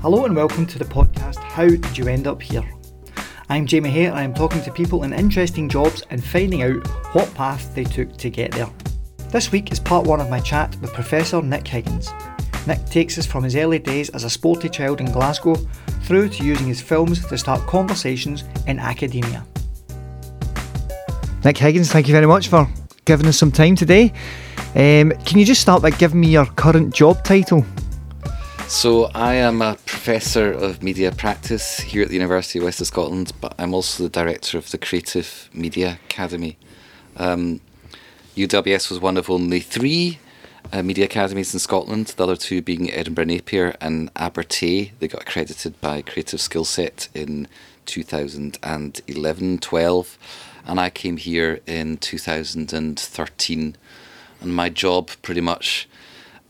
Hello and welcome to the podcast How Did You End Up Here? I'm Jamie Hare and I'm talking to people in interesting jobs and finding out what path they took to get there. This week is part one of my chat with Professor Nick Higgins. Nick takes us from his early days as a sporty child in Glasgow through to using his films to start conversations in academia. Nick Higgins, thank you very much for giving us some time today. Um, can you just start by giving me your current job title? So, I am a professor of media practice here at the University of West of Scotland, but I'm also the director of the Creative Media Academy. Um, UWS was one of only three uh, media academies in Scotland, the other two being Edinburgh Napier and Abertay. They got accredited by Creative Skillset in 2011 12, and I came here in 2013. And my job pretty much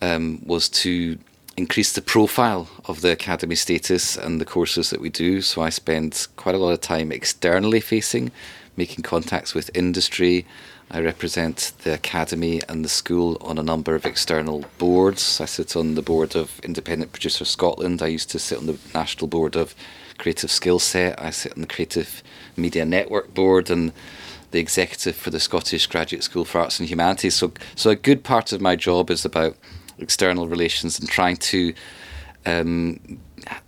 um, was to increase the profile of the academy status and the courses that we do. So I spend quite a lot of time externally facing, making contacts with industry. I represent the academy and the school on a number of external boards. I sit on the board of Independent Producer Scotland. I used to sit on the national board of Creative Skillset. I sit on the Creative Media Network board and the executive for the Scottish Graduate School for Arts and Humanities. So, so a good part of my job is about external relations and trying to um,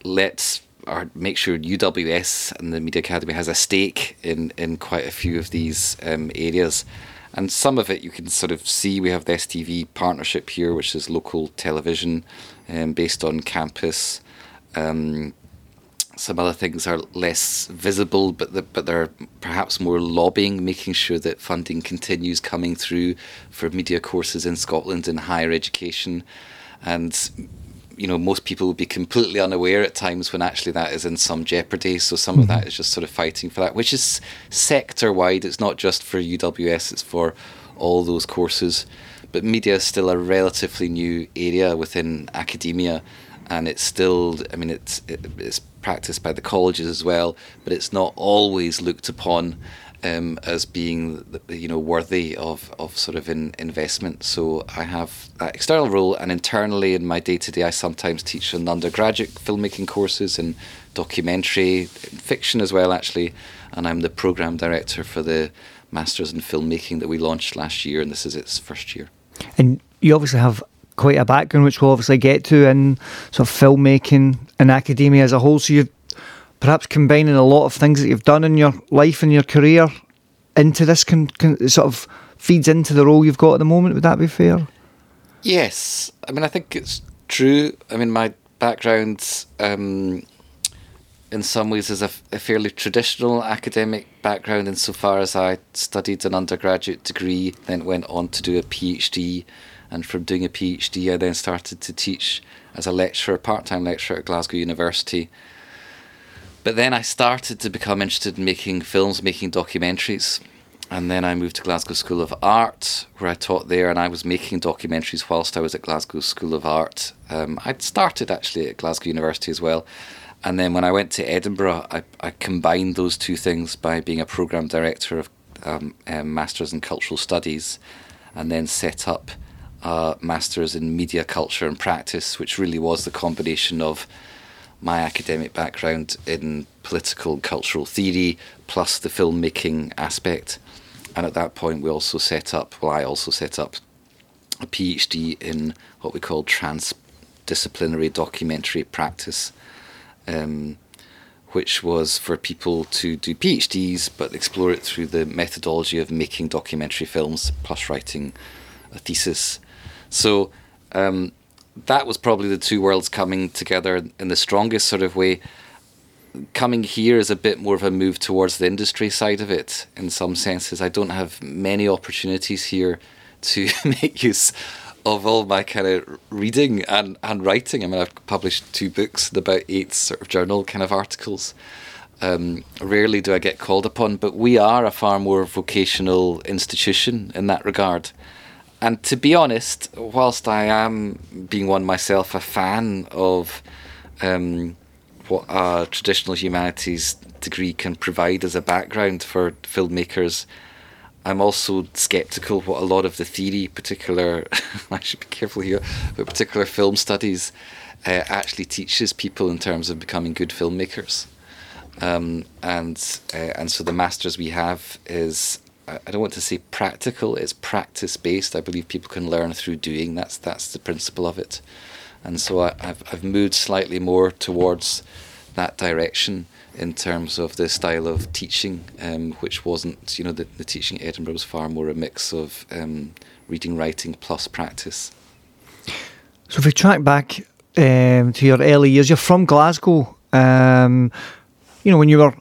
let or make sure UWS and the Media Academy has a stake in in quite a few of these um, areas. And some of it you can sort of see. We have the STV partnership here, which is local television um, based on campus. Um, some other things are less visible, but the, but they're perhaps more lobbying, making sure that funding continues coming through for media courses in Scotland in higher education, and you know most people will be completely unaware at times when actually that is in some jeopardy. So some mm-hmm. of that is just sort of fighting for that, which is sector wide. It's not just for UWS; it's for all those courses. But media is still a relatively new area within academia and it's still i mean it's it, it's practiced by the colleges as well but it's not always looked upon um, as being you know worthy of, of sort of in investment. So I have that external role and internally in my day to day I sometimes teach in undergraduate filmmaking courses and documentary fiction as well actually. And I'm the program director for the masters in filmmaking that we launched last year and this is its first year. And you obviously have quite a background, which we'll obviously get to in sort of filmmaking and academia as a whole. So you're perhaps combining a lot of things that you've done in your life and your career into this con- sort of feeds into the role you've got at the moment. Would that be fair? Yes, I mean I think it's true. I mean my background. Um, in some ways is a, a, fairly traditional academic background insofar as I studied an undergraduate degree, then went on to do a PhD and from doing a PhD, I then started to teach as a lecturer, part time lecturer at Glasgow University. But then I started to become interested in making films, making documentaries. And then I moved to Glasgow School of Art, where I taught there, and I was making documentaries whilst I was at Glasgow School of Art. Um, I'd started actually at Glasgow University as well. And then when I went to Edinburgh, I, I combined those two things by being a programme director of um, um, Masters in Cultural Studies and then set up a master's in media culture and practice, which really was the combination of my academic background in political and cultural theory plus the filmmaking aspect. And at that point, we also set up, well, I also set up a PhD in what we call transdisciplinary documentary practice, um, which was for people to do PhDs but explore it through the methodology of making documentary films plus writing a thesis. So um, that was probably the two worlds coming together in the strongest sort of way. Coming here is a bit more of a move towards the industry side of it in some senses. I don't have many opportunities here to make use of all my kind of reading and, and writing. I mean, I've published two books and about eight sort of journal kind of articles. Um, rarely do I get called upon, but we are a far more vocational institution in that regard. And to be honest, whilst I am being one myself a fan of um, what a traditional humanities degree can provide as a background for filmmakers, I'm also skeptical what a lot of the theory, particular, I should be careful here, but particular film studies uh, actually teaches people in terms of becoming good filmmakers. Um, and uh, and so the masters we have is I don't want to say practical. It's practice based. I believe people can learn through doing. That's that's the principle of it. And so I, have I've moved slightly more towards that direction in terms of the style of teaching, um, which wasn't you know the, the teaching at Edinburgh was far more a mix of um, reading, writing plus practice. So if we track back um, to your early years, you're from Glasgow. Um, you know, when you were,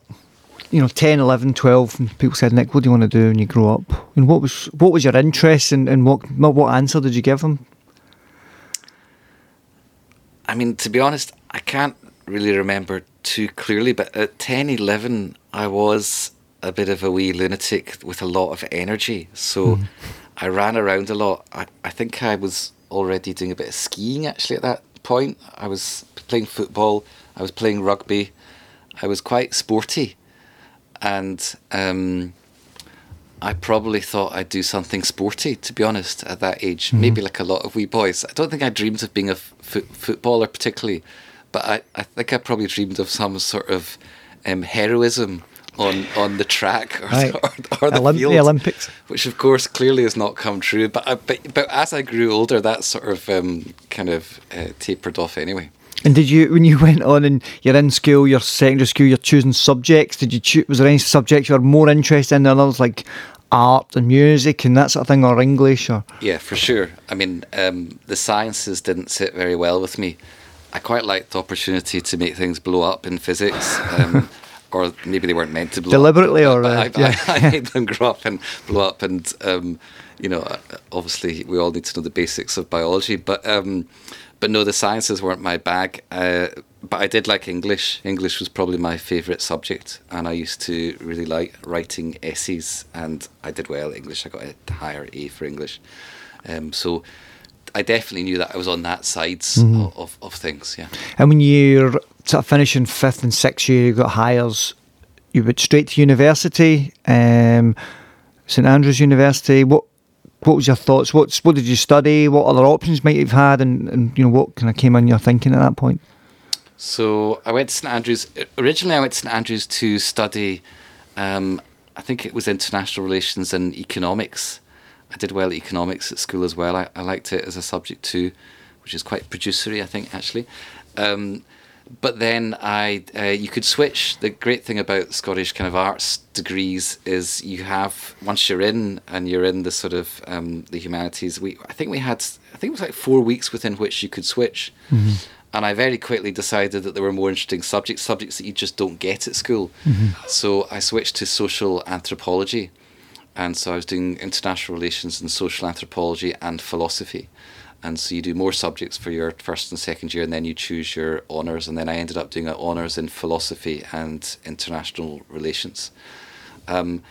you know, 10, 11, 12, and people said, Nick, what do you want to do when you grow up? And what was what was your interest and, and what, what answer did you give them? I mean, to be honest, I can't really remember too clearly, but at 10, 11, I was a bit of a wee lunatic with a lot of energy. So mm. I ran around a lot. I, I think I was already doing a bit of skiing actually at that point. I was playing football, I was playing rugby, I was quite sporty, and um, I probably thought I'd do something sporty, to be honest, at that age. Mm-hmm. Maybe like a lot of wee boys. I don't think I dreamed of being a f- footballer particularly, but I, I think I probably dreamed of some sort of um, heroism on, on the track or, right. or, or the, Olymp- field, the Olympics, which of course clearly has not come true. But I, but, but as I grew older, that sort of um, kind of uh, tapered off anyway. And did you, when you went on and you're in school, your secondary school, you're choosing subjects? Did you choose? Was there any subjects you were more interested in than others, like art and music and that sort of thing, or English? Or yeah, for sure. I mean, um, the sciences didn't sit very well with me. I quite liked the opportunity to make things blow up in physics. Um, or maybe they weren't meant to blow up. deliberately, up, or uh, I, yeah. I, I, made them grow up and blow up. And um, you know, obviously, we all need to know the basics of biology, but um, but no, the sciences weren't my bag. Uh, but I did like English. English was probably my favourite subject, and I used to really like writing essays. And I did well at English. I got a higher A for English. Um, so I definitely knew that I was on that side mm-hmm. of, of, of, things. Yeah. And when you're sort of finishing fifth and sixth year, you got highers. You went straight to university, um, St Andrews University. What what was your thoughts? What's what did you study? What other options might you've had, and, and you know what kind of came in your thinking at that point? So I went to St Andrews. Originally, I went to St Andrews to study. Um, I think it was international relations and economics. I did well at economics at school as well. I, I liked it as a subject too, which is quite producery, I think, actually. Um, but then I uh, you could switch. The great thing about Scottish kind of arts degrees is you have once you're in and you're in the sort of um, the humanities. We I think we had I think it was like four weeks within which you could switch. Mm-hmm. And I very quickly decided that there were more interesting subjects, subjects that you just don't get at school. Mm-hmm. So I switched to social anthropology. And so I was doing international relations and social anthropology and philosophy and so you do more subjects for your first and second year and then you choose your honours. And then i ended up doing an honours in philosophy and international relations. Um,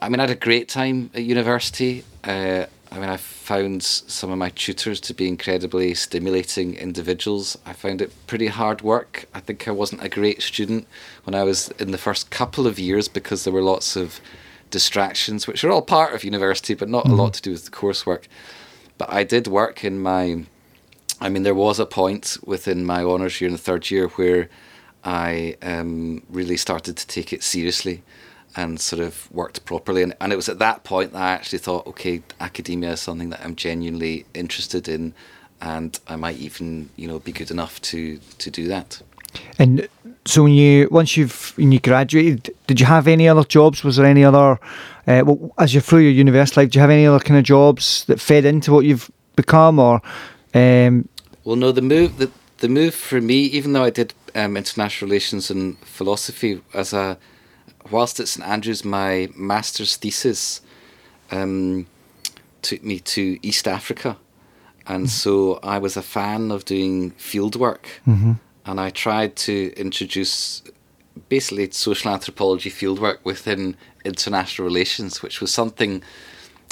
i mean i had a great time at university. Uh, i mean i found some of my tutors to be incredibly stimulating individuals. I found it pretty hard work. I think i wasn't a great student when i was in the first couple of years because there were lots of distractions which are all part of university but not mm-hmm. a lot to do with the coursework but I did work in my. I mean, there was a point within my honours year in the third year where I um, really started to take it seriously and sort of worked properly. And, and it was at that point that I actually thought, okay, academia is something that I'm genuinely interested in, and I might even, you know, be good enough to to do that. And so, when you once you've when you graduated, did you have any other jobs? Was there any other uh, well, as you're through your university life, do you have any other kind of jobs that fed into what you've become, or? Um... Well, no. The move the the move for me, even though I did um, international relations and philosophy as a whilst at St Andrews, my master's thesis um, took me to East Africa, and mm-hmm. so I was a fan of doing field work, mm-hmm. and I tried to introduce basically social anthropology fieldwork within international relations, which was something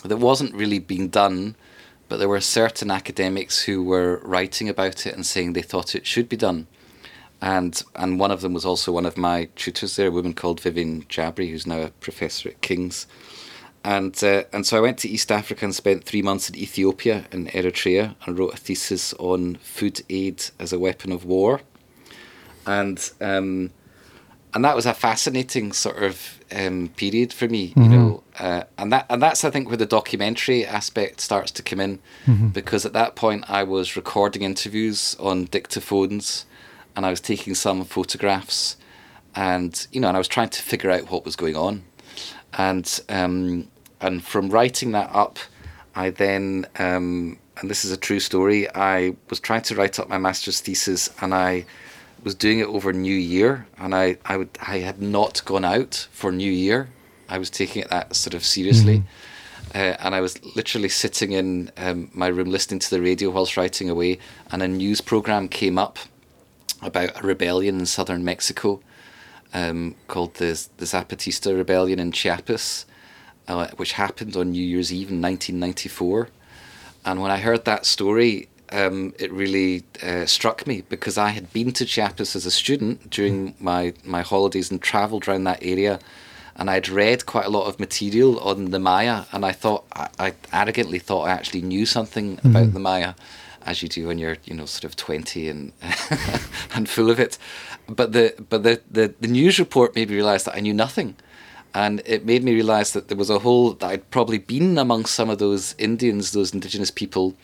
that wasn't really being done, but there were certain academics who were writing about it and saying they thought it should be done. And and one of them was also one of my tutors there, a woman called Vivienne Jabri, who's now a professor at King's. and uh, and so I went to East Africa and spent three months in Ethiopia and Eritrea and wrote a thesis on food aid as a weapon of war, and um, and that was a fascinating sort of um, period for me, you mm-hmm. know, uh, and that and that's I think where the documentary aspect starts to come in, mm-hmm. because at that point I was recording interviews on dictaphones, and I was taking some photographs, and you know, and I was trying to figure out what was going on, and um, and from writing that up, I then um, and this is a true story. I was trying to write up my master's thesis, and I was doing it over New Year, and I I would I had not gone out for New Year. I was taking it that sort of seriously. Mm-hmm. Uh, and I was literally sitting in um, my room listening to the radio whilst writing away, and a news program came up about a rebellion in southern Mexico um, called the, the Zapatista Rebellion in Chiapas, uh, which happened on New Year's Eve in 1994. And when I heard that story, um, it really uh, struck me because I had been to Chiapas as a student during my, my holidays and travelled around that area. And I'd read quite a lot of material on the Maya, and I thought, I, I arrogantly thought I actually knew something mm-hmm. about the Maya, as you do when you're, you know, sort of 20 and, and full of it. But, the, but the, the, the news report made me realise that I knew nothing and it made me realize that there was a whole that I'd probably been among some of those Indians, those indigenous people,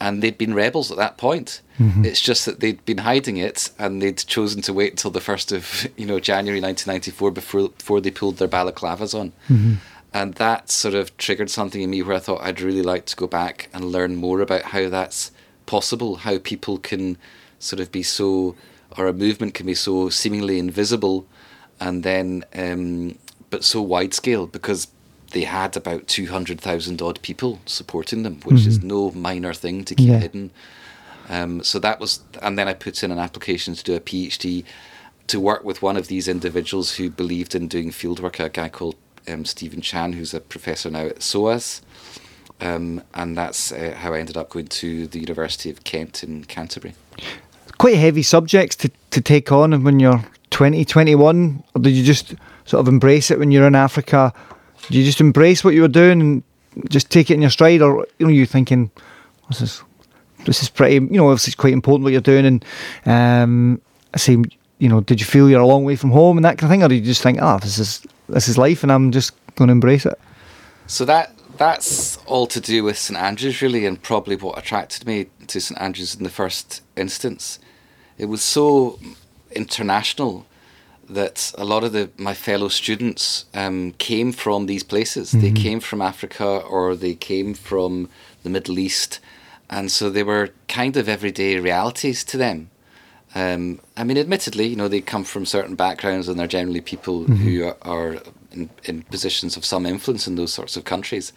and they'd been rebels at that point. Mm-hmm. It's just that they'd been hiding it, and they'd chosen to wait until the first of you know January 1994 before before they pulled their balaclavas on. Mm-hmm. And that sort of triggered something in me where I thought I'd really like to go back and learn more about how that's possible, how people can sort of be so, or a movement can be so seemingly invisible, and then um, but so wide scale because they had about 200,000 odd people supporting them, which mm-hmm. is no minor thing to keep yeah. hidden. Um, so that was, and then I put in an application to do a PhD to work with one of these individuals who believed in doing fieldwork, a guy called um, Stephen Chan, who's a professor now at SOAS. Um, and that's uh, how I ended up going to the University of Kent in Canterbury. Quite heavy subjects to, to take on when you're 20, 21, or did you just sort of embrace it when you're in Africa? Do you just embrace what you were doing and just take it in your stride, or you know, you thinking this is this is pretty, you know, obviously it's quite important what you're doing, and um, I say, you know, did you feel you're a long way from home and that kind of thing, or did you just think, ah, oh, this is this is life, and I'm just going to embrace it? So that that's all to do with St Andrews, really, and probably what attracted me to St Andrews in the first instance. It was so international that a lot of the my fellow students um, came from these places. Mm-hmm. They came from Africa or they came from the Middle East, and so they were kind of everyday realities to them. Um, I mean, admittedly, you know, they come from certain backgrounds and they're generally people mm-hmm. who are, are in, in positions of some influence in those sorts of countries.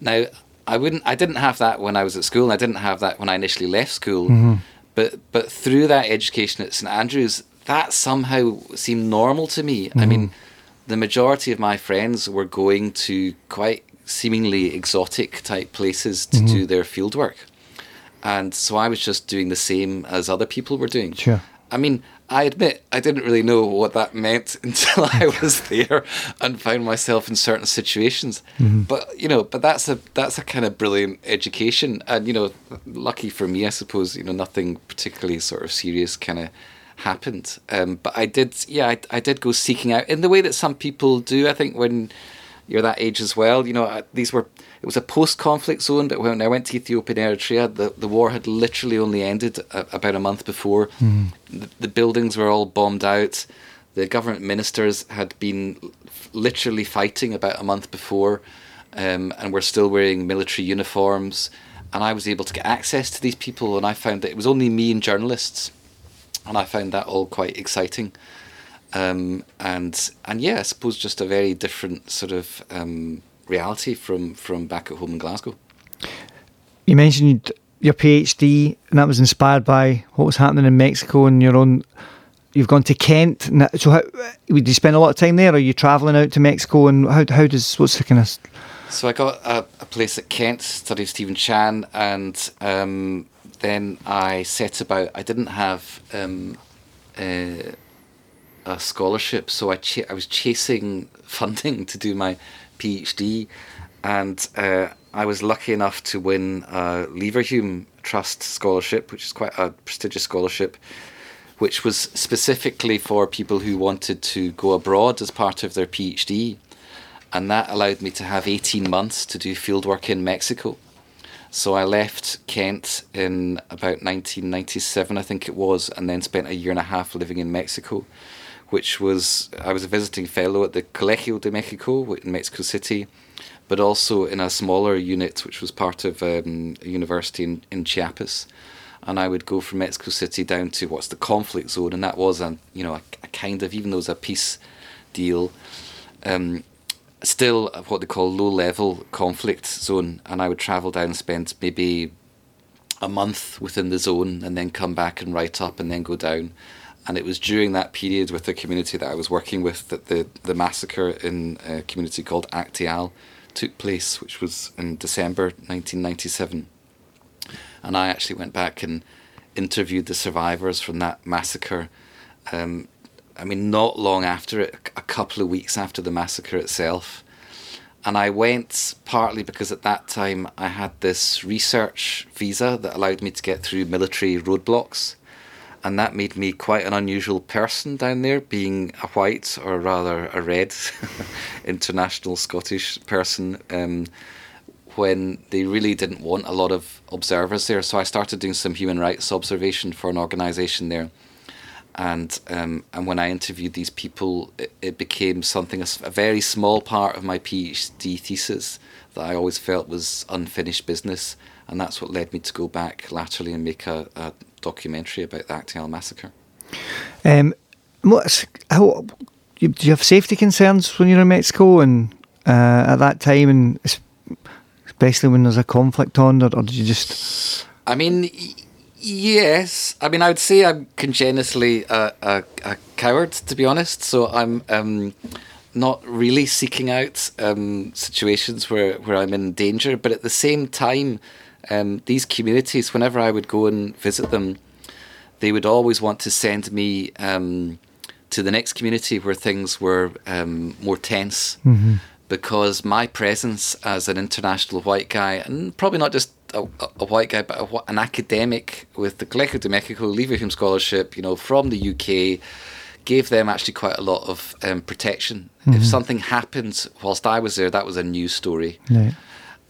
Now, I wouldn't, I didn't have that when I was at school, and I didn't have that when I initially left school. Mm-hmm. But but through that education at St Andrews, that somehow seemed normal to me. Mm-hmm. I mean, the majority of my friends were going to quite seemingly exotic type places to mm-hmm. do their field work. And so I was just doing the same as other people were doing. Sure. I mean, I admit I didn't really know what that meant until I was there and found myself in certain situations. Mm-hmm. But you know, but that's a that's a kind of brilliant education, and you know, lucky for me, I suppose. You know, nothing particularly sort of serious kind of happened. Um, but I did, yeah, I, I did go seeking out in the way that some people do. I think when you're that age as well, you know, these were it was a post-conflict zone. But when I went to Ethiopia and Eritrea, the, the war had literally only ended a, about a month before. Mm. The, the buildings were all bombed out. The government ministers had been literally fighting about a month before, um, and were still wearing military uniforms. And I was able to get access to these people, and I found that it was only me and journalists and I found that all quite exciting. Um, and and yeah, I suppose just a very different sort of um, reality from from back at home in Glasgow. You mentioned your PhD, and that was inspired by what was happening in Mexico and your own. You've gone to Kent. So, how, would you spend a lot of time there? Or are you travelling out to Mexico? And how how does what's the kind of? So I got a, a place at Kent, studied Stephen Chan, and um, then I set about. I didn't have um, uh, a scholarship, so I ch- I was chasing funding to do my PhD, and uh, I was lucky enough to win a Leverhulme Trust scholarship, which is quite a prestigious scholarship, which was specifically for people who wanted to go abroad as part of their PhD, and that allowed me to have eighteen months to do fieldwork in Mexico. So I left Kent in about 1997, I think it was, and then spent a year and a half living in Mexico, which was I was a visiting fellow at the Colegio de Mexico in Mexico City, but also in a smaller unit which was part of um, a university in, in Chiapas. And I would go from Mexico City down to what's the conflict zone, and that was a you know a, a kind of even though it was a peace deal. Um, still what they call low level conflict zone, and I would travel down and spend maybe a month within the zone and then come back and write up and then go down. And it was during that period with the community that I was working with that the, the massacre in a community called Acteal took place, which was in December 1997. And I actually went back and interviewed the survivors from that massacre um, I mean, not long after it, a couple of weeks after the massacre itself. And I went partly because at that time I had this research visa that allowed me to get through military roadblocks. And that made me quite an unusual person down there, being a white or rather a red international Scottish person. Um, when they really didn't want a lot of observers there. So I started doing some human rights observation for an organisation there and um, and when I interviewed these people, it, it became something a, a, very small part of my PhD thesis that I always felt was unfinished business, and that's what led me to go back laterally and make a, a documentary about the Acteal massacre. Um, what's how? Do you have safety concerns when you're in Mexico and uh, at that time, and especially when there's a conflict on, or, or did you just? I mean Yes, I mean I would say I'm congenitally a, a, a coward, to be honest. So I'm um, not really seeking out um, situations where, where I'm in danger. But at the same time, um, these communities, whenever I would go and visit them, they would always want to send me um, to the next community where things were um, more tense. Mm-hmm. Because my presence as an international white guy, and probably not just a, a white guy, but a, an academic with the Colegio de Mexico Leverhulme Scholarship, you know, from the UK, gave them actually quite a lot of um, protection. Mm-hmm. If something happened whilst I was there, that was a news story. Right.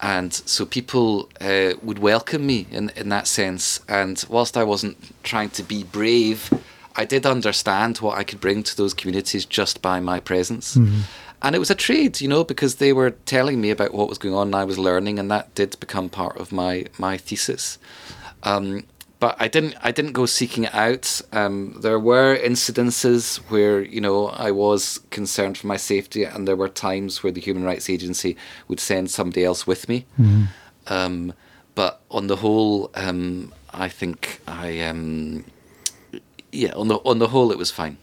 And so people uh, would welcome me in, in that sense. And whilst I wasn't trying to be brave, I did understand what I could bring to those communities just by my presence. Mm-hmm and it was a trade, you know, because they were telling me about what was going on, and I was learning, and that did become part of my my thesis. Um, but I didn't I didn't go seeking it out. Um, there were incidences where you know I was concerned for my safety, and there were times where the Human Rights Agency would send somebody else with me. Mm-hmm. Um, but on the whole, um, I think I um, yeah on the on the whole it was fine.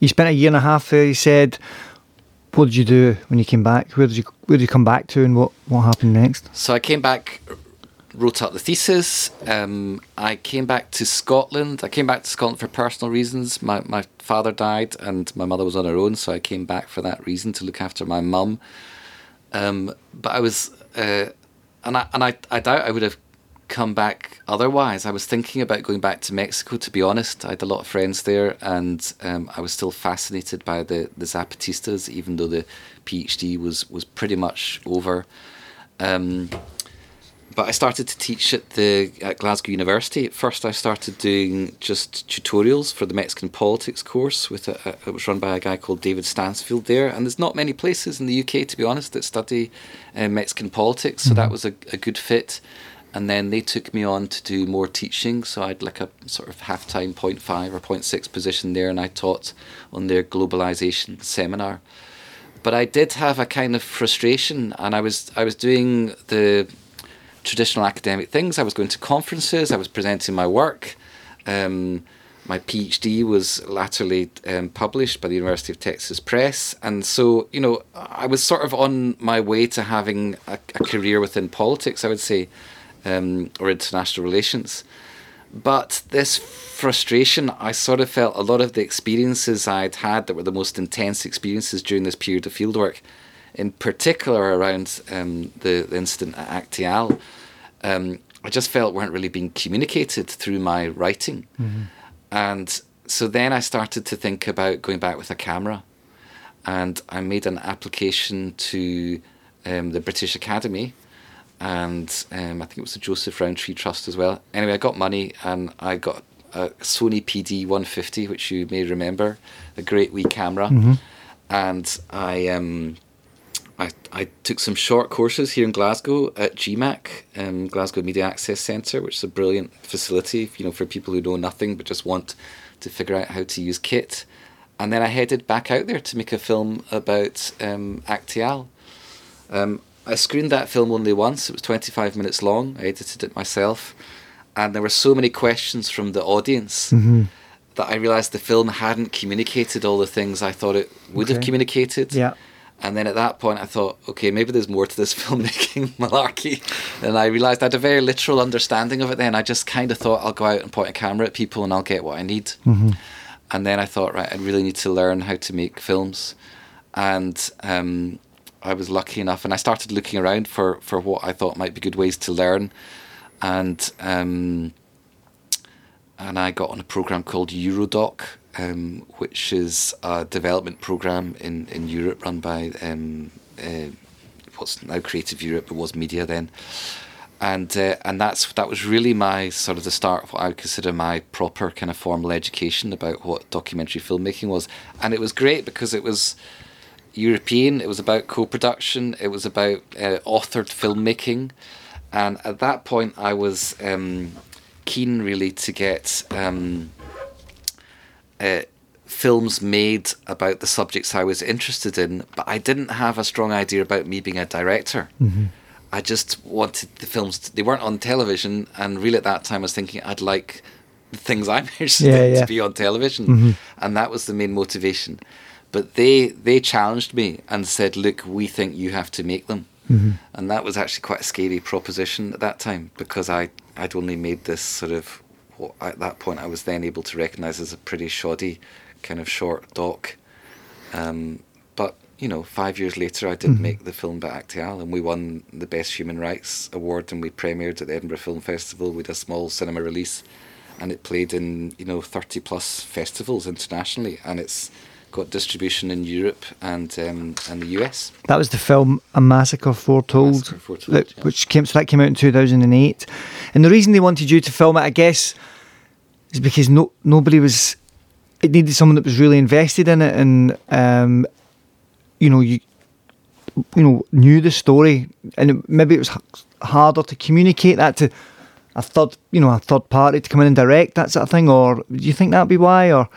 You spent a year and a half there. You said what did you do when you came back? Where did you where did you come back to, and what what happened next? So I came back, wrote up the thesis. Um, I came back to Scotland. I came back to Scotland for personal reasons. My my father died, and my mother was on her own, so I came back for that reason to look after my mum. Um, but I was, uh, and I and I, I doubt I would have come back otherwise. I was thinking about going back to Mexico, to be honest. I had a lot of friends there, and um, I was still fascinated by the, the Zapatistas, even though the PhD was, was pretty much over. Um, but I started to teach at the at Glasgow University. At first, I started doing just tutorials for the Mexican politics course, with a, a, it was run by a guy called David Stansfield there. And there's not many places in the UK, to be honest, that study uh, Mexican politics, so mm-hmm. that was a, a good fit and then they took me on to do more teaching. So I'd like a sort of half time 0.5 or 0.6 position there, and I taught on their globalization seminar. But I did have a kind of frustration, and I was I was doing the traditional academic things. I was going to conferences. I was presenting my work. Um, my PhD was latterly um, published by the University of Texas Press, and so you know I was sort of on my way to having a, a career within politics. I would say um, or international relations. But this frustration, I sort of felt a lot of the experiences I'd had that were the most intense experiences during this period of fieldwork, in particular around um, the, the, incident at Acteal, um, I just felt weren't really being communicated through my writing. Mm-hmm. And so then I started to think about going back with a camera. And I made an application to um, the British Academy and um, I think it was the Joseph Rowntree Trust as well. Anyway, I got money and I got a Sony PD 150, which you may remember, a great wee camera, mm-hmm. and I um, I I took some short courses here in Glasgow at GMAC, um, Glasgow Media Access Centre, which is a brilliant facility, you know, for people who know nothing but just want to figure out how to use kit. And then I headed back out there to make a film about um, Acteal. Um, I screened that film only once. It was 25 minutes long. I edited it myself. And there were so many questions from the audience mm-hmm. that I realized the film hadn't communicated all the things I thought it would okay. have communicated. Yeah. And then at that point, I thought, okay, maybe there's more to this filmmaking malarkey. And I realized I had a very literal understanding of it then. I just kind of thought, I'll go out and point a camera at people and I'll get what I need. Mm-hmm. And then I thought, right, I really need to learn how to make films. And um, I was lucky enough, and I started looking around for for what I thought might be good ways to learn, and um, and I got on a program called Eurodoc, um, which is a development program in in Europe run by um, uh, what's now Creative Europe, but was Media then. And uh, and that's that was really my sort of the start of what I would consider my proper kind of formal education about what documentary filmmaking was, and it was great because it was European. It was about co-production. It was about uh, authored filmmaking, and at that point, I was um, keen really to get um, uh, films made about the subjects I was interested in. But I didn't have a strong idea about me being a director. Mm-hmm. I just wanted the films. To, they weren't on television, and really at that time, I was thinking I'd like the things I'm interested yeah, in yeah. to be on television, mm-hmm. and that was the main motivation. But they they challenged me and said, "Look, we think you have to make them." Mm-hmm. And that was actually quite a scary proposition at that time because I I'd only made this sort of what at that point I was then able to recognise as a pretty shoddy kind of short doc. Um, but you know, five years later, I did mm-hmm. make the film about Acteal, and we won the Best Human Rights Award, and we premiered at the Edinburgh Film Festival with a small cinema release, and it played in you know thirty plus festivals internationally, and it's got distribution in Europe and um, and the US. That was the film A Massacre Foretold, Massacre Foretold that, yeah. which came so that came out in two thousand and eight. And the reason they wanted you to film it, I guess, is because no nobody was. It needed someone that was really invested in it, and um, you know you you know knew the story, and it, maybe it was harder to communicate that to a third you know a third party to come in and direct that sort of thing. Or do you think that'd be why? Or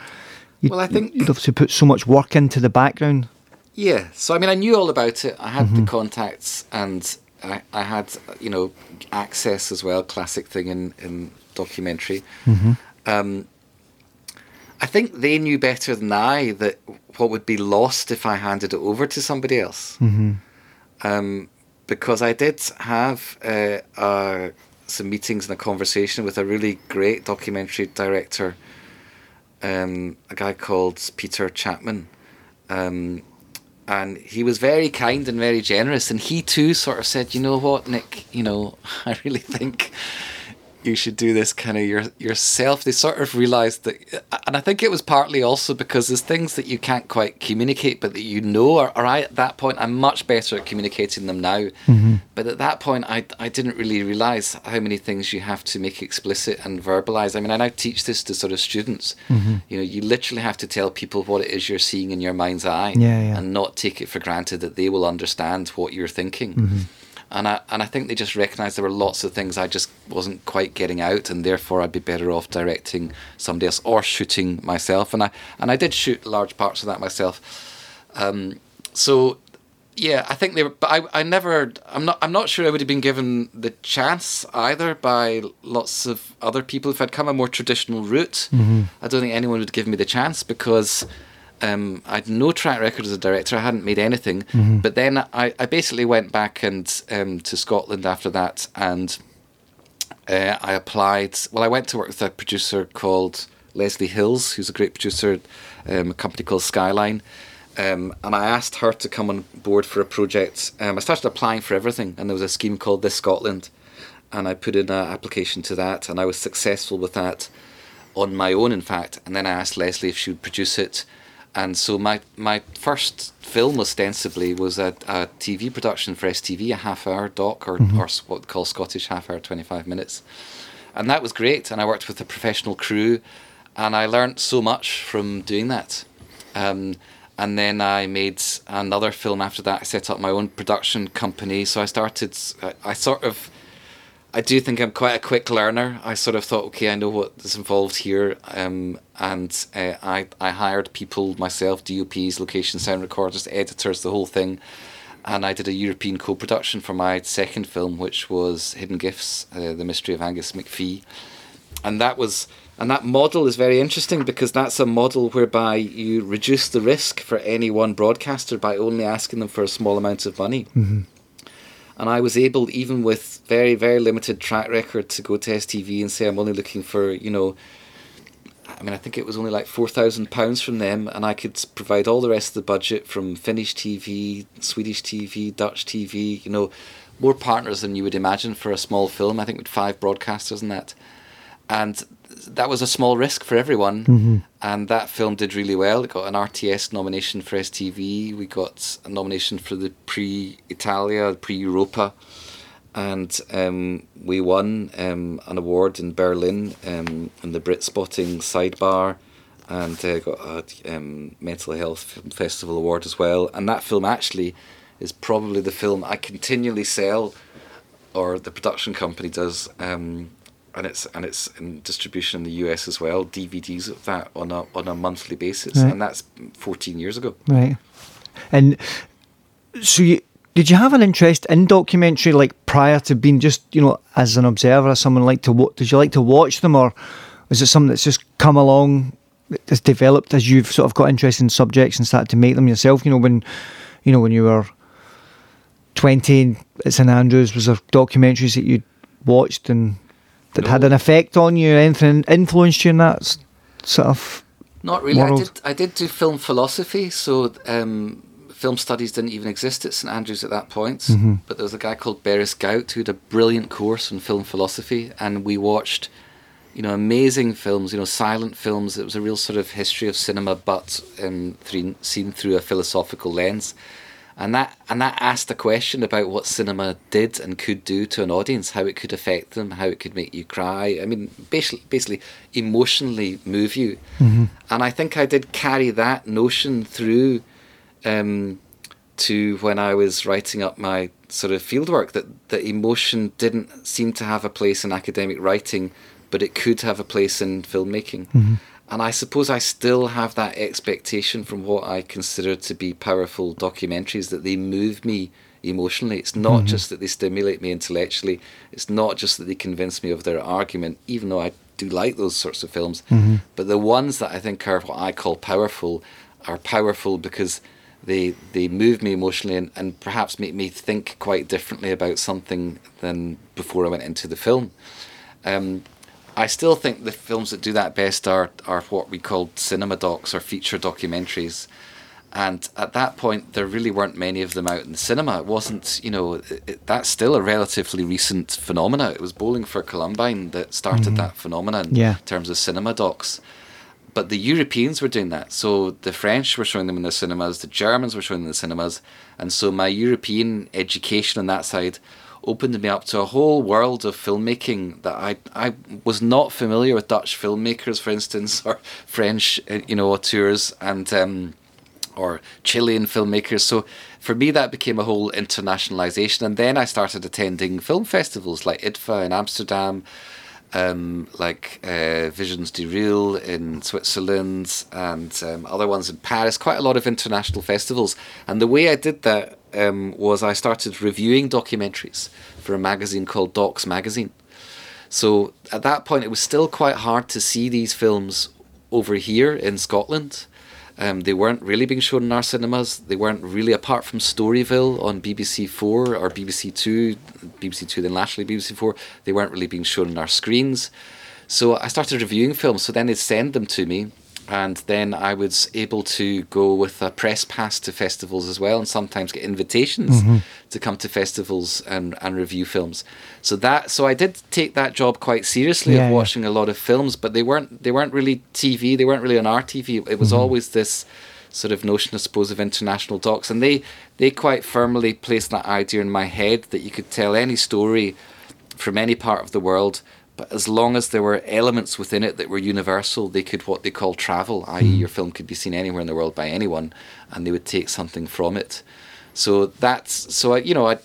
well, I think you'd have to put so much work into the background. Yeah, so I mean, I knew all about it. I had mm-hmm. the contacts, and I, I had you know access as well. Classic thing in in documentary. Mm-hmm. Um, I think they knew better than I that what would be lost if I handed it over to somebody else. Mm-hmm. Um, because I did have uh, uh, some meetings and a conversation with a really great documentary director um, a guy called Peter Chapman. Um, and he was very kind and very generous. And he too sort of said, you know what, Nick, you know, I really think you should do this kind of your, yourself. They sort of realized that, and I think it was partly also because there's things that you can't quite communicate, but that you know. Or, or I, at that point, I'm much better at communicating them now. Mm-hmm. But at that point, I, I didn't really realize how many things you have to make explicit and verbalize. I mean, I now teach this to sort of students. Mm-hmm. You know, you literally have to tell people what it is you're seeing in your mind's eye yeah, yeah. and not take it for granted that they will understand what you're thinking. Mm-hmm and I and I think they just recognised there were lots of things I just wasn't quite getting out, and therefore I'd be better off directing somebody else or shooting myself. And I and I did shoot large parts of that myself. Um, so yeah, I think they were, but I, I never, I'm not, I'm not sure I would have been given the chance either by lots of other people. If I'd come a more traditional route, mm-hmm. I don't think anyone would give me the chance because um, I had no track record as a director. I hadn't made anything. Mm-hmm. But then I, I basically went back and um, to Scotland after that and uh, I applied. Well, I went to work with a producer called Leslie Hills, who's a great producer, um, a company called Skyline. Um, and I asked her to come on board for a project. Um, I started applying for everything, and there was a scheme called This Scotland, and I put in an application to that, and I was successful with that on my own, in fact. And then I asked Leslie if she would produce it, and so my my first film ostensibly was a, a TV production for STV, a half hour doc, or, mm-hmm. or what we call Scottish half hour, twenty five minutes, and that was great. And I worked with a professional crew, and I learned so much from doing that. Um, and then I made another film after that. I set up my own production company. So I started. I, sort of. I do think I'm quite a quick learner. I sort of thought, okay, I know what is involved here, um, and uh, I I hired people myself, DOPs, location sound recorders, editors, the whole thing, and I did a European co-production for my second film, which was Hidden Gifts: uh, The Mystery of Angus McPhee, and that was and that model is very interesting because that's a model whereby you reduce the risk for any one broadcaster by only asking them for a small amount of money. Mm-hmm. And I was able, even with very, very limited track record, to go to STV and say, I'm only looking for, you know, I mean, I think it was only like £4,000 from them, and I could provide all the rest of the budget from Finnish TV, Swedish TV, Dutch TV, you know, more partners than you would imagine for a small film. I think with five broadcasters and that. And that was a small risk for everyone, mm-hmm. and that film did really well. It got an RTS nomination for STV. We got a nomination for the Prix Italia, Prix Europa, and um, we won um, an award in Berlin um, in the Brit Spotting Sidebar, and uh, got a um, Mental Health Film Festival award as well. And that film actually is probably the film I continually sell, or the production company does um, and it's and it's in distribution in the US as well. DVDs of that on a on a monthly basis, right. and that's 14 years ago. Right, and so you. Did you have an interest in documentary like prior to being just you know as an observer, as someone like to what? Did you like to watch them, or is it something that's just come along, that's developed as you've sort of got interested in subjects and started to make them yourself? You know when, you know when you were twenty at St Andrews, was there documentaries that you watched and that no. had an effect on you? Anything influenced you in that sort of? Not really. World? I did. I did do film philosophy, so um, film studies didn't even exist at St Andrews at that point. Mm-hmm. But there was a guy called Berys Gaut who had a brilliant course on film philosophy, and we watched, you know, amazing films. You know, silent films. It was a real sort of history of cinema, but um, through, seen through a philosophical lens and that and that asked a question about what cinema did and could do to an audience, how it could affect them, how it could make you cry. I mean, basically, basically emotionally move you. Mm-hmm. And I think I did carry that notion through um, to when I was writing up my sort of fieldwork that that emotion didn't seem to have a place in academic writing, but it could have a place in filmmaking. Mm-hmm. And I suppose I still have that expectation from what I consider to be powerful documentaries that they move me emotionally. It's not mm-hmm. just that they stimulate me intellectually, it's not just that they convince me of their argument, even though I do like those sorts of films. Mm-hmm. But the ones that I think are what I call powerful are powerful because they they move me emotionally and, and perhaps make me think quite differently about something than before I went into the film. Um, I still think the films that do that best are are what we called cinema docs or feature documentaries. And at that point, there really weren't many of them out in the cinema. It wasn't, you know, it, that's still a relatively recent phenomena. It was Bowling for Columbine that started mm-hmm. that phenomenon yeah. in terms of cinema docs. But the Europeans were doing that. So the French were showing them in the cinemas, the Germans were showing them in the cinemas. And so my European education on that side opened me up to a whole world of filmmaking that I I was not familiar with Dutch filmmakers, for instance, or French, uh, you know, auteurs and um, or Chilean filmmakers. So for me, that became a whole internationalization, and then I started attending film festivals like IDFA in Amsterdam. Um, like uh, Visions du Reel in Switzerland and um, other ones in Paris, quite a lot of international festivals. And the way I did that um, was I started reviewing documentaries for a magazine called DOX Magazine. So at that point, it was still quite hard to see these films over here in Scotland. Um, they weren't really being shown in our cinemas. They weren't really, apart from Storyville on BBC Four or BBC Two, BBC Two, then lastly BBC Four. They weren't really being shown in our screens. So I started reviewing films. So then they'd send them to me, and then I was able to go with a press pass to festivals as well, and sometimes get invitations Mm-hmm. to come to festivals and, and review films. So that so I did take that job quite seriously Yeah, of yeah. watching a lot of films, but they weren't they weren't really TV. They weren't really on our TV. It Mm-hmm. was always this sort of notion, I suppose, of international docs, and they they quite firmly placed that idea in my head that you could tell any story from any part of the world. But as long as there were elements within it that were universal, they could what they call travel, i.e., your film could be seen anywhere in the world by anyone, and they would take something from it. So that's so I, you know I,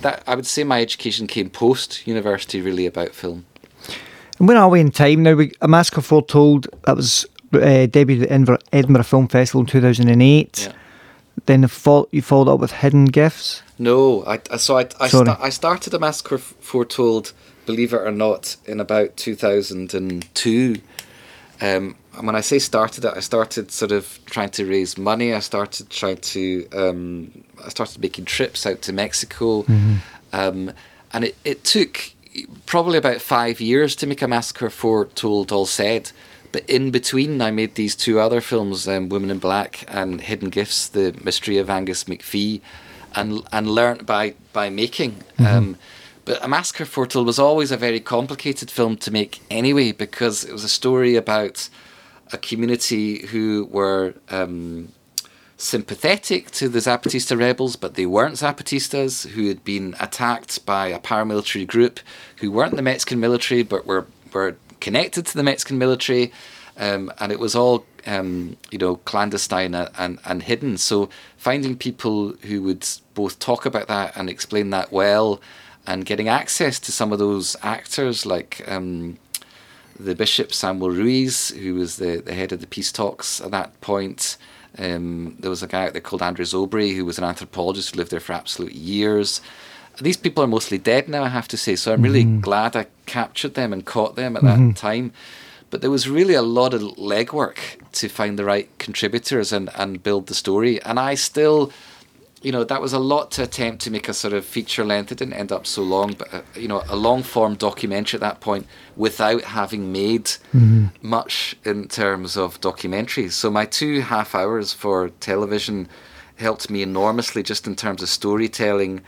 that I would say my education came post university really about film. And where are we in time now? We, a Massacre Foretold, that was uh, debuted at Edinburgh, Edinburgh Film Festival in 2008. Yeah. Then the fol- you followed up with Hidden Gifts. No, I, I so I I, sta- I started a massacre F- foretold, believe it or not, in about two thousand and two. Um, and when I say started it, I started sort of trying to raise money. I started trying to um, I started making trips out to Mexico, um, and it, it took probably about five years to make a massacre Foretold all said. But in between, I made these two other films, um, Women in Black and Hidden Gifts, The Mystery of Angus McPhee, and and learnt by by making. Um, but A Massacre was always a very complicated film to make anyway because it was a story about a community who were um, sympathetic to the Zapatista rebels, but they weren't Zapatistas, who had been attacked by a paramilitary group who weren't the Mexican military but were, were connected to the Mexican military. Um, and it was all, um, you know, clandestine and, and hidden. So finding people who would both talk about that and explain that well, and getting access to some of those actors like um, the Bishop Samuel Ruiz, who was the, the head of the peace talks at that point. Um, there was a guy out there called Andrés Aubry, who was an anthropologist who lived there for absolute years. These people are mostly dead now, I have to say, so I'm really glad I captured them and caught them at that time. But there was really a lot of legwork to find the right contributors and, and build the story. And I still, you know, that was a lot to attempt to make a sort of feature length. It didn't end up so long, but, uh, you know, a long form documentary at that point without having made much in terms of documentaries. So my two half hours for television helped me enormously just in terms of storytelling,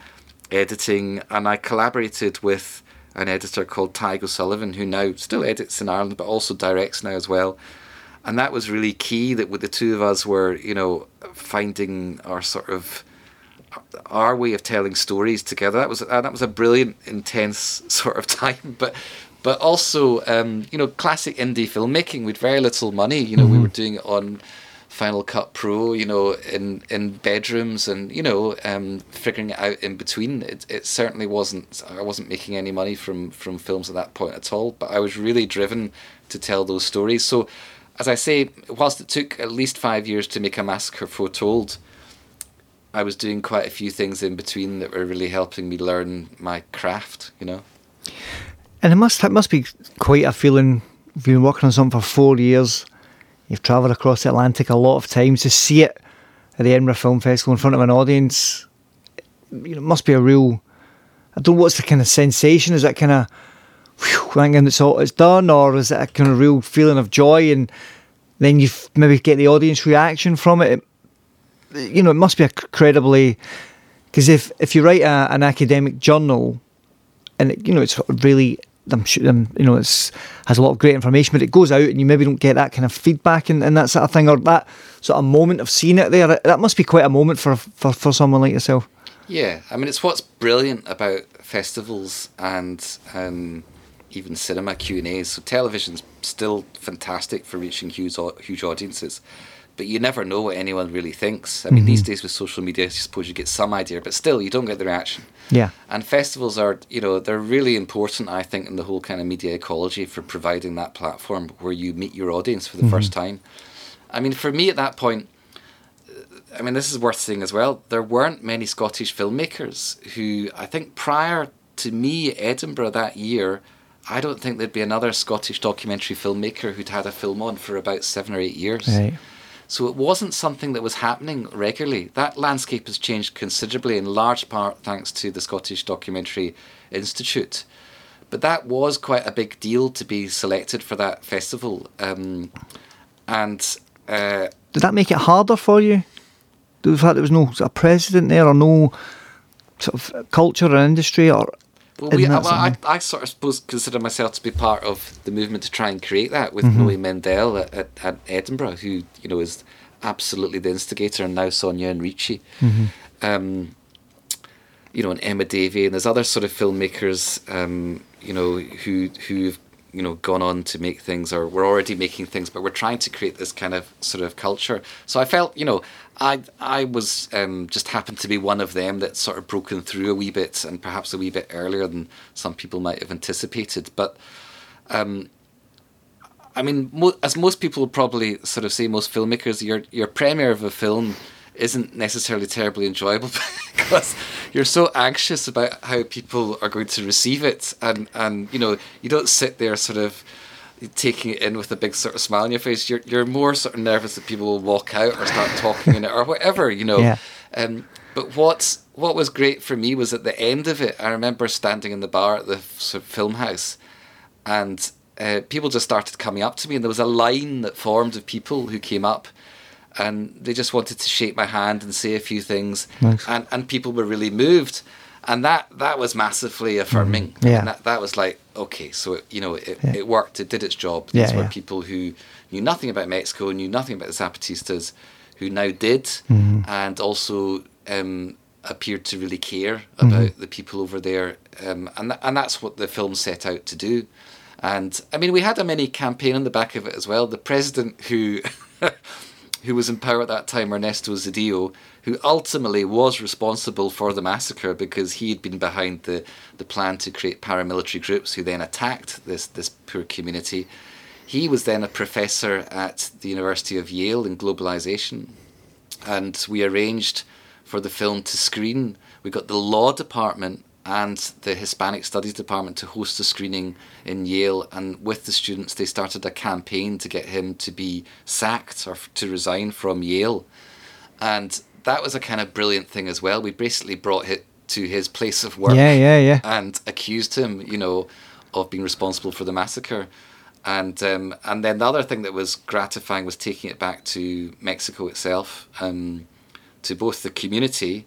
editing, and I collaborated with an editor called Tadhg O'Sullivan, who now still edits in Ireland but also directs now as well. And that was really key that with the two of us were, you know, finding our sort of our way of telling stories together. That was uh, that was a brilliant, intense sort of time, but but also um, you know classic indie filmmaking with very little money. You know, we were doing it on Final Cut Pro. You know, in in bedrooms and you know um, figuring it out in between. It it certainly wasn't. I wasn't making any money from from films at that point at all. But I was really driven to tell those stories. So. As I say, whilst it took at least five years to make a massacre foretold, I was doing quite a few things in between that were really helping me learn my craft, you know. And it must it must be quite a feeling. You've been working on something for four years, you've travelled across the Atlantic a lot of times to see it at the Edinburgh Film Festival in front of an audience. You know, it must be a real. I don't know what's the kind of sensation. Is that kind of thinking it's all it's done, or is it a kind of real feeling of joy, and then you maybe get the audience reaction from it you know, it must be incredibly because if if you write a, an academic journal and it, you know it's really I'm sure you know it's has a lot of great information, but it goes out and you maybe don't get that kind of feedback and, and that sort of thing, or that sort of moment of seeing it there. That must be quite a moment for for, for someone like yourself. Yeah, I mean, it's what's brilliant about festivals and um, even cinema Q and A's. So television's still fantastic for reaching huge huge audiences, but you never know what anyone really thinks. I mean, these mm-hmm. days with social media, I suppose you get some idea, but still, you don't get the reaction. Yeah, And festivals are, you know, they're really important, I think, in the whole kind of media ecology for providing that platform where you meet your audience for the first mm-hmm. time. I mean, for me at that point, I mean, this is worth saying as well. There weren't many Scottish filmmakers who, I think, prior to me, Edinburgh that year, I don't think there'd be another Scottish documentary filmmaker who'd had a film on for about seven or eight years. right. So it wasn't something that was happening regularly. That landscape has changed considerably, in large part thanks to the Scottish Documentary Institute. But that was quite a big deal to be selected for that festival. Um, and uh, did that make it harder for you? The fact there was no sort of president there or no sort of culture or industry or well, we, well I, I sort of suppose consider myself to be part of the movement to try and create that with mm-hmm. Noe Mendelle at, at, at, Edinburgh, who you know is absolutely the instigator, and now Sonja Henrici. Mm-hmm. Um, you know, and Emma Davie, and there's other sort of filmmakers, um, you know, who who've you know gone on to make things or we're already making things but we're trying to create this kind of sort of culture so i felt you know i i was um, just happened to be one of them that sort of broken through a wee bit and perhaps a wee bit earlier than some people might have anticipated. But um, I mean, mo- as most people probably sort of say, most filmmakers, your your premiere of a film isn't necessarily terribly enjoyable because you're so anxious about how people are going to receive it. And and you know you don't sit there sort of taking it in with a big sort of smile on your face you're you're more sort of nervous that people will walk out or start talking in it or whatever you know yeah. um, but what's what was great for me was at the end of it I remember standing in the bar at the sort of Filmhouse and uh, people just started coming up to me and there was a line that formed of people who came up and they just wanted to shake my hand and say a few things, nice. and and people were really moved, and that that was massively affirming. Mm. Yeah, and that, that was like okay, so it, you know it, yeah. it worked, it did its job. These yeah, were yeah. people who knew nothing about Mexico, knew nothing about the Zapatistas, who now did, mm-hmm. and also um, appeared to really care mm-hmm. about mm-hmm. the people over there, um, and th- and that's what the film set out to do. And I mean, we had a mini campaign on the back of it as well. The president who who was in power at that time, Ernesto Zedillo, who ultimately was responsible for the massacre because he had been behind the, the plan to create paramilitary groups who then attacked this, this poor community. He was then a professor at the University of Yale in globalization, and we arranged for the film to screen. We got the law department and the Hispanic Studies Department to host a screening in Yale. And with the students, they started a campaign to get him to be sacked or to resign from Yale. And that was a kind of brilliant thing as well. We basically brought it to his place of work. Yeah, yeah, yeah. And accused him, you know, of being responsible for the massacre. And um, and then the other thing that was gratifying was taking it back to Mexico itself, um, to both the community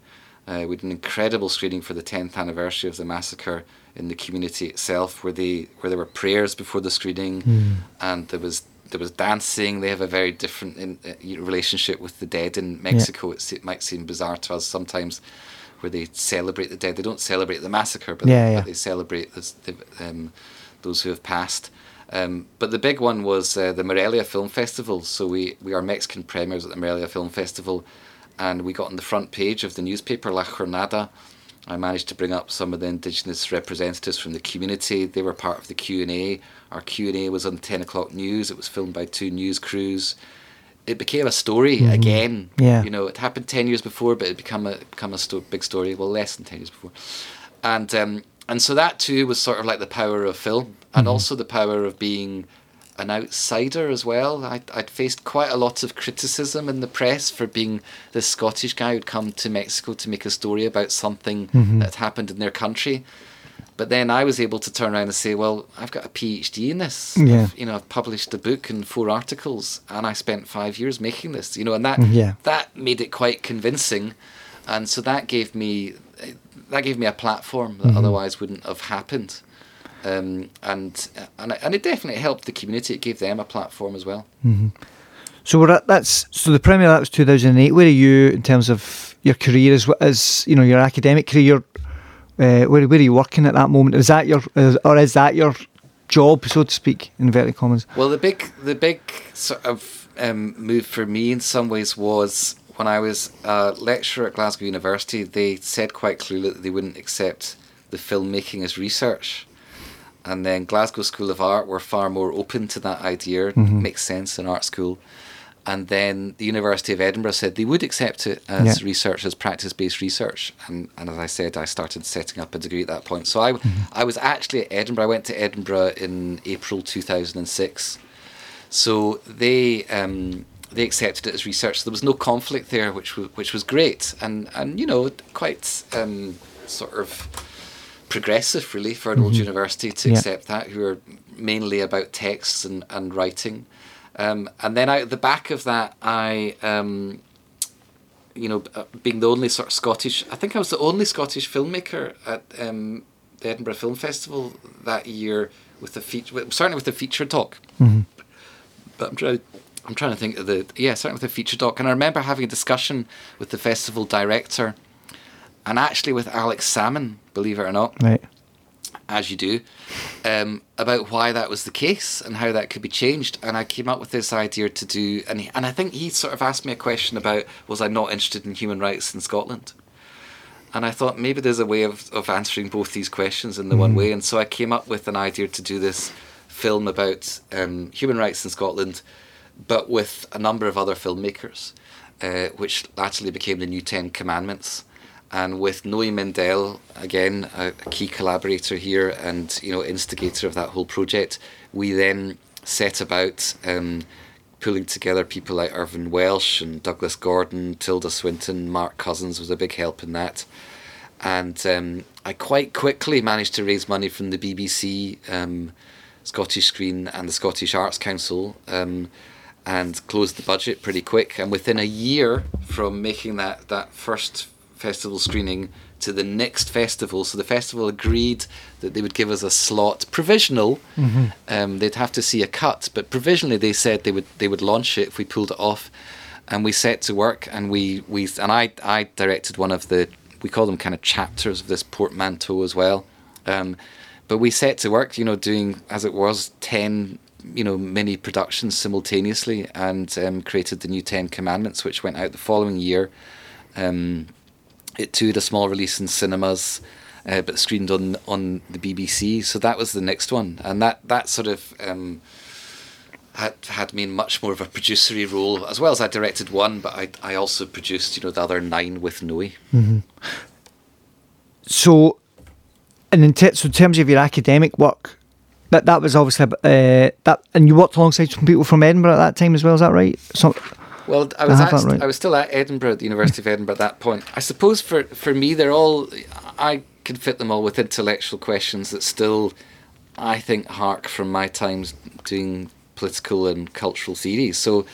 uh, we did an incredible screening for the 10th anniversary of the massacre in the community itself, where they where there were prayers before the screening, mm. and there was there was dancing. They have a very different in, uh, relationship with the dead in Mexico. Yeah. It might seem bizarre to us sometimes, where they celebrate the dead. They don't celebrate the massacre, but, yeah, they, yeah. but they celebrate this, the, um, those who have passed. Um, but the big one was uh, the Morelia Film Festival. So we, we are Mexican premiers at the Morelia Film Festival and we got on the front page of the newspaper La Jornada. I managed to bring up some of the indigenous representatives from the community. They were part of the Q and A. Our Q and A was on ten o'clock news. It was filmed by two news crews. It became a story mm-hmm. again. Yeah, you know, it happened ten years before, but it became a become a sto- big story. Well, less than ten years before, and um, and so that too was sort of like the power of film, and mm-hmm. also the power of being an outsider as well. I'd, I'd faced quite a lot of criticism in the press for being the Scottish guy who'd come to Mexico to make a story about something mm-hmm. that happened in their country. But then I was able to turn around and say, well, I've got a PhD in this. Yeah. I've, you know, I've published a book and four articles, and I spent five years making this. You know, and that yeah. that made it quite convincing, and so that gave me that gave me a platform that mm-hmm. otherwise wouldn't have happened um, and and and it definitely helped the community. It gave them a platform as well. Mm-hmm. So we're at, that's so the Premier that was two thousand and eight. Where are you in terms of your career as as you know your academic career? Uh, where where are you working at that moment? Is that your or is that your job, so to speak, in inverted commas? Well, the big the big sort of um, move for me in some ways was when I was a lecturer at Glasgow University. They said quite clearly that they wouldn't accept the filmmaking as research and then Glasgow School of Art were far more open to that idea. Mm-hmm. Makes sense in art school. And then the University of Edinburgh said they would accept it as yeah. research, as practice based research. And, and as I said, I started setting up a degree at that point. So I, mm-hmm. I was actually at Edinburgh. I went to Edinburgh in April 2006. So they, um, they accepted it as research. There was no conflict there, which was which was great, and and you know quite um, sort of progressive really for an mm-hmm. old university to yeah. accept that, who are mainly about texts and and writing. Um, and then out the back of that, I um, you know, uh, being the only sort of Scottish, I think I was the only Scottish filmmaker at um, the Edinburgh Film Festival that year with the feature, certainly with the feature talk. Mm-hmm. But I'm trying, I'm trying to think of the yeah, certainly with the feature doc. And I remember having a discussion with the festival director, and actually with Alex Salmond, believe it or not, right as you do, um, about why that was the case and how that could be changed. And I came up with this idea to do, and he, and I think he sort of asked me a question about was I not interested in human rights in Scotland? And I thought maybe there's a way of, of answering both these questions in the mm. one way. And so I came up with an idea to do this film about um, human rights in Scotland, but with a number of other filmmakers, uh, which actually became the New Ten Commandments and with Noe Mendelle, again a, a, key collaborator here and you know instigator of that whole project, we then set about um, pulling together people like Irvine Welsh and Douglas Gordon, Tilda Swinton, Mark Cousins was a big help in that, and um, I quite quickly managed to raise money from the BBC, um, Scottish Screen, and the Scottish Arts Council. Um, and closed the budget pretty quick, and within a year from making that, that first festival screening to the next festival. So the festival agreed that they would give us a slot provisional. Mm-hmm. Um, they'd have to see a cut, but provisionally they said they would they would launch it if we pulled it off. And we set to work, and we, we and I I directed one of the we call them kind of chapters of this portmanteau as well. Um, but we set to work, you know, doing as it was ten you know mini productions simultaneously, and um, created the new Ten Commandments, which went out the following year. Um, it too had a small release in cinemas, uh, but screened on on the BBC. So that was the next one, and that that sort of. Um, had had me in much more of a producery role as well as I directed one, but I I also produced you know the other nine with Noe. Mm-hmm. So, and in, so in terms of your academic work, that that was obviously uh, that, and you worked alongside some people from Edinburgh at that time as well. Is that right? So, well, I was at, right. I was still at Edinburgh, the University of Edinburgh at that point. I suppose for for me, they're all I can fit them all with intellectual questions that still, I think, hark from my times doing political and cultural theory. So,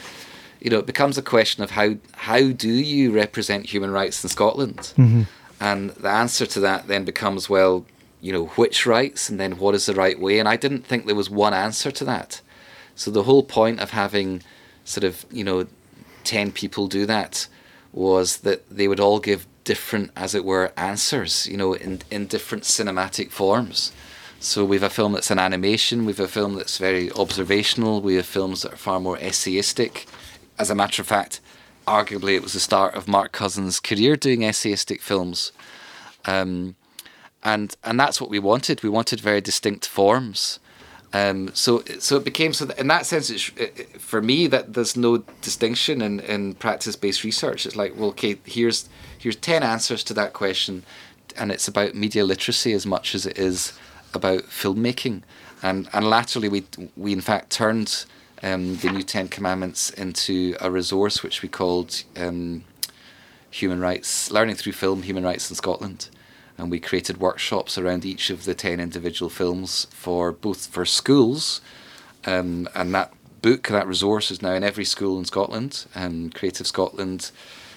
you know, it becomes a question of how how do you represent human rights in Scotland, mm-hmm. and the answer to that then becomes well, you know, which rights, and then what is the right way. And I didn't think there was one answer to that. So the whole point of having sort of you know 10 people do that was that they would all give different, as it were, answers, you know, in, in different cinematic forms. So we've a film that's an animation, we've a film that's very observational, we have films that are far more essayistic. As a matter of fact, arguably it was the start of Mark Cousins' career doing essayistic films. Um, and and that's what we wanted. We wanted very distinct forms. Um, so, so it became so. That in that sense, it's, it, for me that there's no distinction in, in practice-based research. It's like, well, okay, here's here's ten answers to that question, and it's about media literacy as much as it is about filmmaking. And and latterly, we we in fact turned um, the new Ten Commandments into a resource which we called um, Human Rights Learning Through Film, Human Rights in Scotland and we created workshops around each of the 10 individual films for both for schools. Um, and that book that resource is now in every school in Scotland and Creative Scotland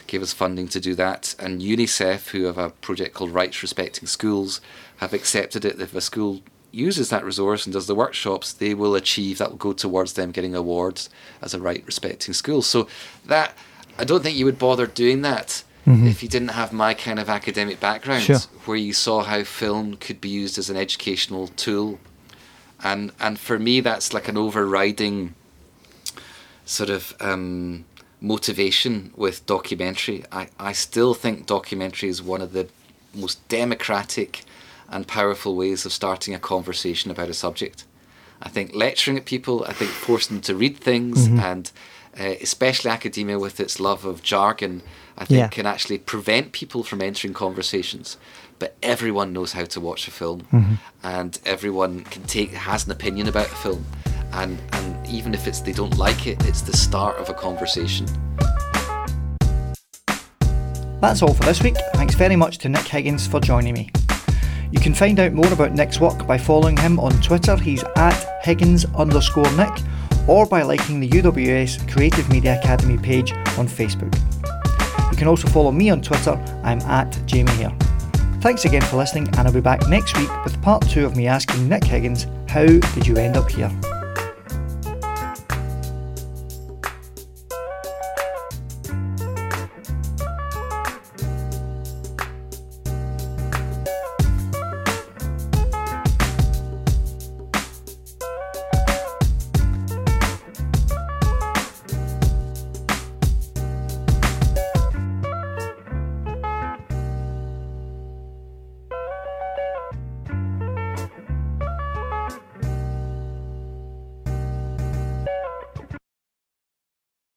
gave us funding to do that. And UNICEF who have a project called Rights Respecting Schools have accepted it. If a school uses that resource and does the workshops they will achieve that will go towards them getting awards as a right respecting school. So that I don't think you would bother doing that mm-hmm. if you didn't have my kind of academic background, sure. where you saw how film could be used as an educational tool, and and for me that's like an overriding sort of um, motivation with documentary. I, I still think documentary is one of the most democratic and powerful ways of starting a conversation about a subject. I think lecturing at people, I think forcing them to read things, mm-hmm. and uh, especially academia with its love of jargon, I think yeah. can actually prevent people from entering conversations. But everyone knows how to watch a film, mm-hmm. and everyone can take has an opinion about a film. and and even if it's they don't like it, it's the start of a conversation. That's all for this week. Thanks very much to Nick Higgins for joining me. You can find out more about Nick's work by following him on Twitter. He's at Higgins underscore Nick, or by liking the UWS Creative Media Academy page on Facebook. You can also follow me on Twitter. I'm at Jamie Hare. Thanks again for listening, and I'll be back next week with part two of me asking Nick Higgins, How did you end up here?